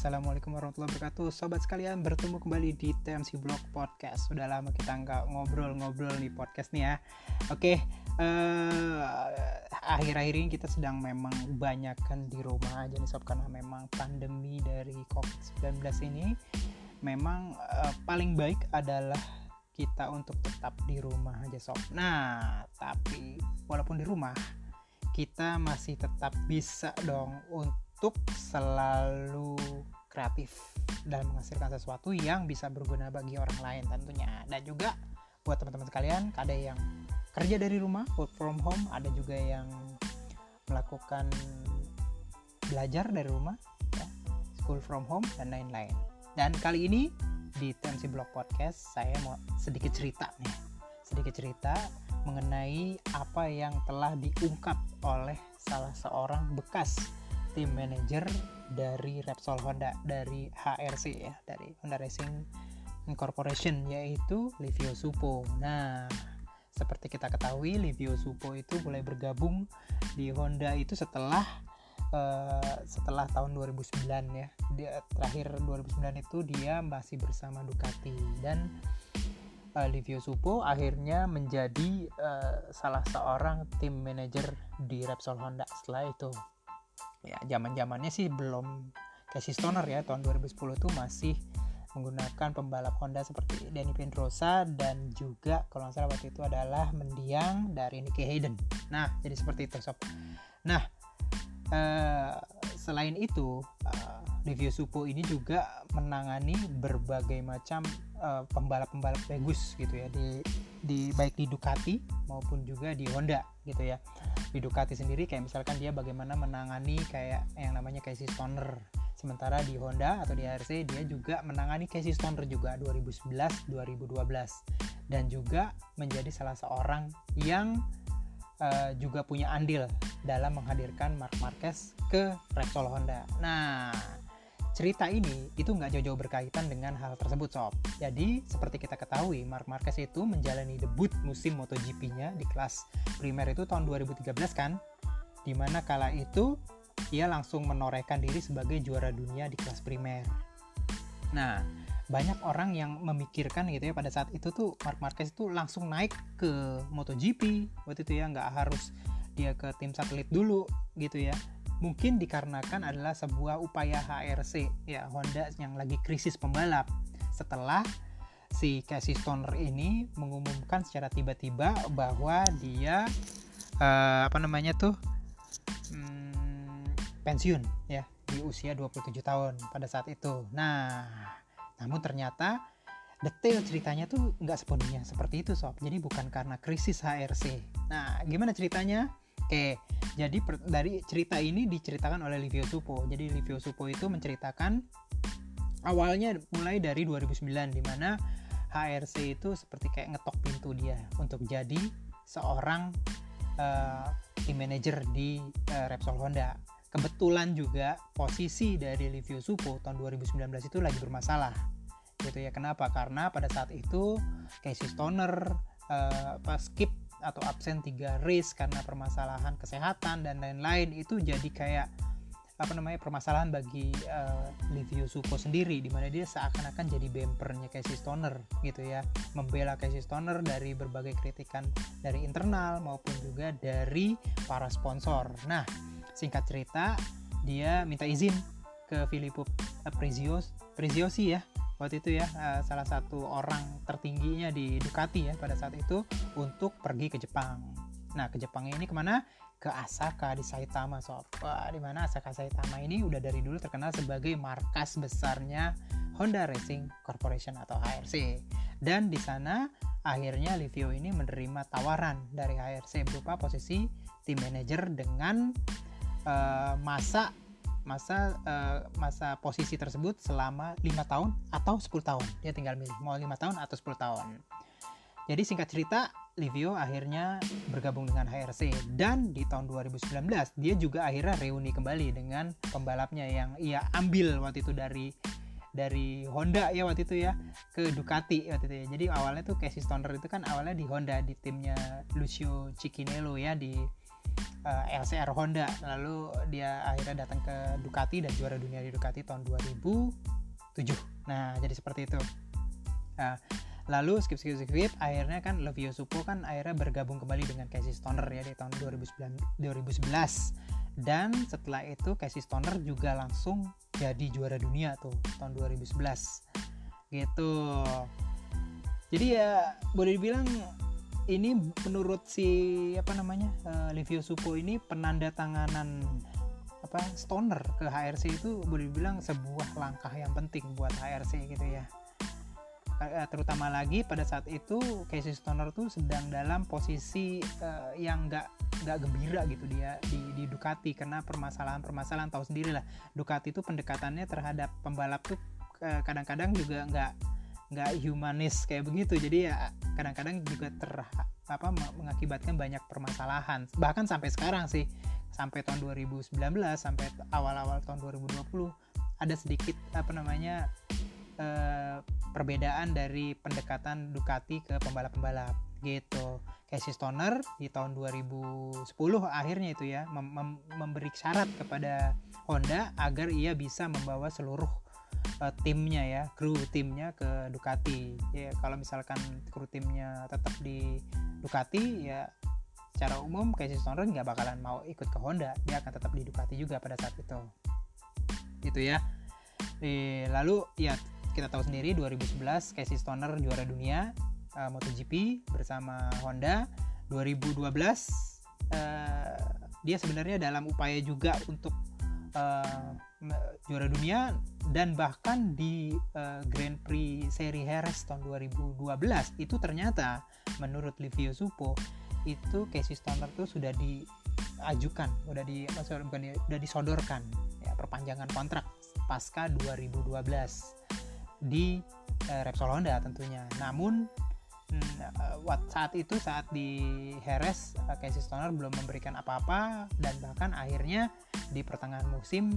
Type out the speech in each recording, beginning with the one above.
Assalamualaikum warahmatullahi wabarakatuh. Sobat sekalian bertemu kembali di TMC Blog Podcast. Sudah lama kita nggak ngobrol-ngobrol nih podcast nih ya. Oke uh, Akhir-akhir ini kita sedang memang banyakkan di rumah aja nih Sob Karena memang pandemi dari COVID-19 ini. Memang uh, paling baik adalah kita untuk tetap di rumah aja Sob. Nah tapi walaupun di rumah kita masih tetap bisa dong untuk untuk selalu kreatif dan menghasilkan sesuatu yang bisa berguna bagi orang lain tentunya. Dan juga buat teman-teman sekalian ada yang kerja dari rumah work from home ada juga yang melakukan belajar dari rumah ya, school from home dan lain-lain. Dan kali ini di TMC Blog Podcast saya mau sedikit cerita nih. Sedikit cerita mengenai apa yang telah diungkap oleh salah seorang bekas tim manager dari Repsol Honda dari HRC ya dari Honda Racing Corporation yaitu Livio Supo. Nah, seperti kita ketahui Livio Supo itu mulai bergabung di Honda itu setelah uh, setelah tahun 2009 ya. Dia terakhir 2009 itu dia masih bersama Ducati dan uh, Livio Supo akhirnya menjadi uh, salah seorang tim manager di Repsol Honda setelah itu ya zaman zamannya sih belum Casey Stoner ya tahun 2010 itu masih menggunakan pembalap Honda seperti Danny Pedrosa dan juga kalau nggak salah waktu itu adalah mendiang dari Nicky Hayden. Nah jadi seperti itu sob. Nah uh, selain itu uh, Livio Supo ini juga menangani berbagai macam uh, pembalap-pembalap bagus gitu ya di di baik di Ducati maupun juga di Honda gitu ya Ducati sendiri kayak misalkan dia bagaimana menangani kayak yang namanya Casey Stoner sementara di Honda atau di RC dia juga menangani Casey Stoner juga 2011 2012 dan juga menjadi salah seorang yang uh, juga punya andil dalam menghadirkan Mark Marquez ke Repsol Honda. Nah, cerita ini itu nggak jauh-jauh berkaitan dengan hal tersebut sob. Jadi seperti kita ketahui Mark Marquez itu menjalani debut musim MotoGP-nya di kelas primer itu tahun 2013 kan, di mana kala itu ia langsung menorehkan diri sebagai juara dunia di kelas primer. Nah, banyak orang yang memikirkan gitu ya pada saat itu tuh Mark Marquez itu langsung naik ke MotoGP waktu itu ya nggak harus dia ke tim satelit dulu gitu ya mungkin dikarenakan adalah sebuah upaya HRC ya Honda yang lagi krisis pembalap setelah si Casey Stoner ini mengumumkan secara tiba-tiba bahwa dia uh, apa namanya tuh hmm, pensiun ya di usia 27 tahun pada saat itu. Nah, namun ternyata detail ceritanya tuh nggak sepenuhnya seperti itu sob. Jadi bukan karena krisis HRC. Nah, gimana ceritanya? Oke, jadi per, dari cerita ini diceritakan oleh Livio Supo. Jadi Livio Supo itu menceritakan awalnya mulai dari 2009 di mana HRC itu seperti kayak ngetok pintu dia untuk jadi seorang uh, tim manager di uh, Repsol Honda. Kebetulan juga posisi dari Livio Supo tahun 2019 itu lagi bermasalah. Gitu ya. Kenapa? Karena pada saat itu Casey Stoner uh, skip atau absen tiga race karena permasalahan kesehatan dan lain-lain itu jadi kayak apa namanya permasalahan bagi uh, Livio Suko sendiri di mana dia seakan-akan jadi bempernya Casey Stoner gitu ya. Membela Casey Stoner dari berbagai kritikan dari internal maupun juga dari para sponsor. Nah singkat cerita dia minta izin ke Filippo Prezios Preziosi ya waktu itu ya uh, salah satu orang tertingginya di Ducati ya pada saat itu untuk pergi ke Jepang. Nah ke Jepang ini ke mana? Ke Asaka di Saitama sob. Wah di mana Asaka Saitama ini udah dari dulu terkenal sebagai markas besarnya Honda Racing Corporation atau HRC. Dan di sana akhirnya Livio ini menerima tawaran dari HRC berupa posisi tim manager dengan uh, masa masa uh, masa posisi tersebut selama lima tahun atau 10 tahun. Dia tinggal milih mau lima tahun atau 10 tahun. Jadi singkat cerita Livio akhirnya bergabung dengan HRC dan di tahun 2019 dia juga akhirnya reuni kembali dengan pembalapnya yang ia ambil waktu itu dari dari Honda ya waktu itu ya ke Ducati waktu itu ya. Jadi awalnya tuh Casey Stoner itu kan awalnya di Honda di timnya Lucio Cicchinello ya di uh, LCR Honda. Lalu dia akhirnya datang ke Ducati dan juara dunia di Ducati tahun 2007 nah jadi seperti itu. Nah, lalu skip skip skip akhirnya kan Levio Supo kan akhirnya bergabung kembali dengan Casey Stoner ya di tahun 2009, 2011 dan setelah itu Casey Stoner juga langsung jadi juara dunia tuh tahun 2011 gitu. Jadi ya boleh dibilang ini menurut si apa namanya uh, Livio Supo ini penanda tanganan apa stoner ke HRC itu boleh dibilang sebuah langkah yang penting buat HRC gitu ya. Uh, terutama lagi pada saat itu Casey Stoner tuh sedang dalam posisi uh, yang nggak nggak gembira gitu dia di, di Ducati karena permasalahan-permasalahan tahu sendiri lah. Ducati itu pendekatannya terhadap pembalap tuh kadang-kadang juga nggak nggak humanis kayak begitu. Jadi ya kadang-kadang juga ter apa mengakibatkan banyak permasalahan. Bahkan sampai sekarang sih sampai tahun 2019 sampai awal-awal tahun 2020 ada sedikit apa namanya eh, perbedaan dari pendekatan Ducati ke pembalap-pembalap gitu. Casey Stoner di tahun 2010 akhirnya itu ya mem mem memberi syarat kepada Honda agar ia bisa membawa seluruh uh, timnya ya kru timnya ke Ducati. Ya kalau misalkan kru timnya tetap di Ducati ya secara umum Casey Stoner nggak bakalan mau ikut ke Honda. Dia akan tetap di Ducati juga pada saat itu. Gitu ya. E, lalu ya kita tahu sendiri 2011 Casey Stoner juara dunia uh, MotoGP bersama Honda. 2012 uh, dia sebenarnya dalam upaya juga untuk uh, juara dunia dan bahkan di uh, Grand Prix Seri Harris tahun 2012 itu ternyata menurut Livio Supo itu Casey Stoner tuh sudah diajukan, sudah di bukan sudah disodorkan ya perpanjangan kontrak pasca 2012 di uh, Repsol Honda tentunya. Namun hmm, saat itu saat di Harris Casey Stoner belum memberikan apa-apa dan bahkan akhirnya di pertengahan musim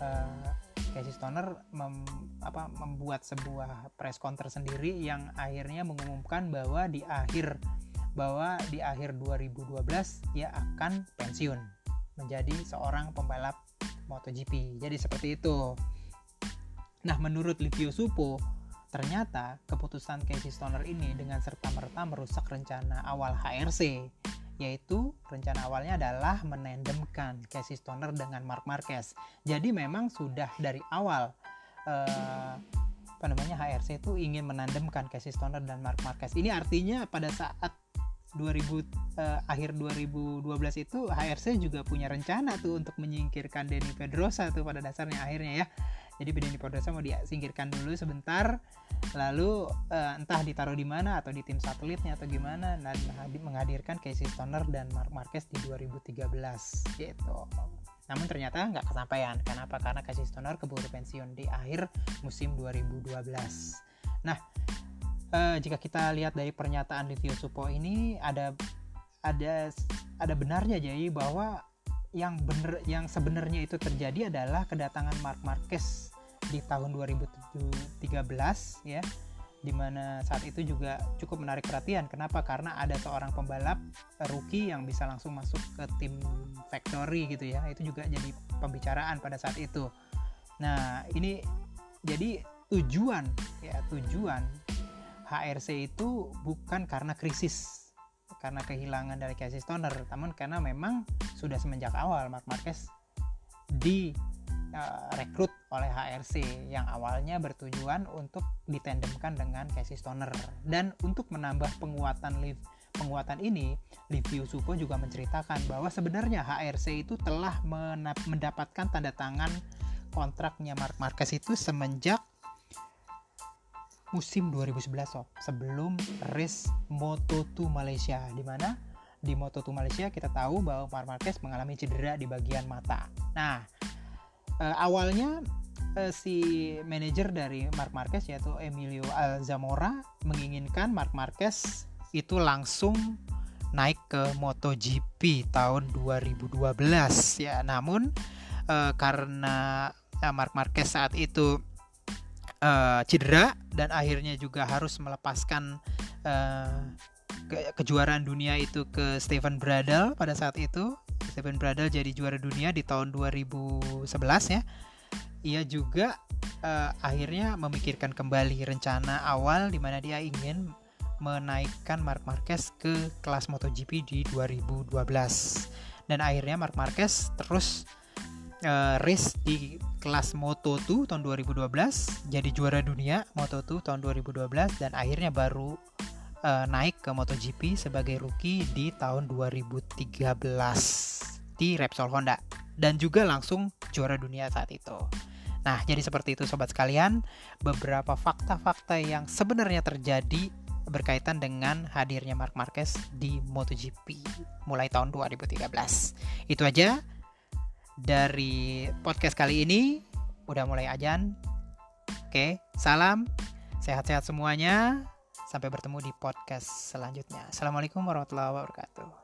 uh, Casey Stoner mem, apa, membuat sebuah press conference sendiri yang akhirnya mengumumkan bahwa di akhir bahwa di akhir 2012 ia akan pensiun menjadi seorang pembalap MotoGP. Jadi seperti itu. Nah, menurut Livio Supo, ternyata keputusan Casey Stoner ini dengan serta-merta merusak rencana awal HRC yaitu rencana awalnya adalah menendemkan Casey Stoner dengan Mark Marquez. Jadi memang sudah dari awal uh, apa namanya HRC itu ingin menandemkan Casey Stoner dan Mark Marquez. Ini artinya pada saat 2000 uh, eh, akhir 2012 itu HRC juga punya rencana tuh untuk menyingkirkan Denny Pedrosa tuh pada dasarnya akhirnya ya jadi Denny Pedrosa mau disingkirkan dulu sebentar lalu uh, entah ditaruh di mana atau di tim satelitnya atau gimana dan menghadirkan Casey Stoner dan Mark Marquez di 2013 gitu. Namun ternyata nggak kesampaian. Kenapa? Karena Casey Stoner keburu pensiun di akhir musim 2012 nah uh, jika kita lihat dari pernyataan Livio Supo ini ada ada ada benarnya jadi bahwa yang bener yang sebenarnya itu terjadi adalah kedatangan Mark Marquez di tahun 2013 ya di mana saat itu juga cukup menarik perhatian. Kenapa? Karena ada seorang pembalap rookie yang bisa langsung masuk ke tim factory gitu ya. Itu juga jadi pembicaraan pada saat itu. Nah ini jadi tujuan ya tujuan HRC itu bukan karena krisis karena kehilangan dari Casey Stoner namun karena memang sudah semenjak awal Mark Marquez di rekrut oleh HRC yang awalnya bertujuan untuk ditandemkan dengan Casey Stoner dan untuk menambah penguatan lift penguatan ini Livio Supo juga menceritakan bahwa sebenarnya HRC itu telah mendapatkan tanda tangan kontraknya Mark Marquez itu semenjak musim 2011 sob sebelum race Moto2 Malaysia di mana di Moto2 Malaysia kita tahu bahwa Mark Marquez mengalami cedera di bagian mata. Nah, uh, awalnya uh, si manajer dari Mark Marquez yaitu Emilio Alzamora menginginkan Mark Marquez itu langsung naik ke MotoGP tahun 2012 ya namun uh, karena uh, Mark Marquez saat itu uh, cedera dan akhirnya juga harus melepaskan uh, ke kejuaraan dunia itu ke Stephen Bradl pada saat itu Verstappen Bradle jadi juara dunia di tahun 2011 ya. Ia juga uh, akhirnya memikirkan kembali rencana awal di mana dia ingin menaikkan Mark Marquez ke kelas MotoGP di 2012. Dan akhirnya Mark Marquez terus uh, race di kelas Moto2 tahun 2012, jadi juara dunia Moto2 tahun 2012 dan akhirnya baru uh, naik ke MotoGP sebagai rookie di tahun 2013 di Repsol Honda dan juga langsung juara dunia saat itu. Nah, jadi seperti itu sobat sekalian, beberapa fakta-fakta yang sebenarnya terjadi berkaitan dengan hadirnya Mark Marquez di MotoGP mulai tahun 2013. Itu aja dari podcast kali ini. Udah mulai ajan. Oke, salam sehat-sehat semuanya. Sampai bertemu di podcast selanjutnya. Assalamualaikum warahmatullahi wabarakatuh.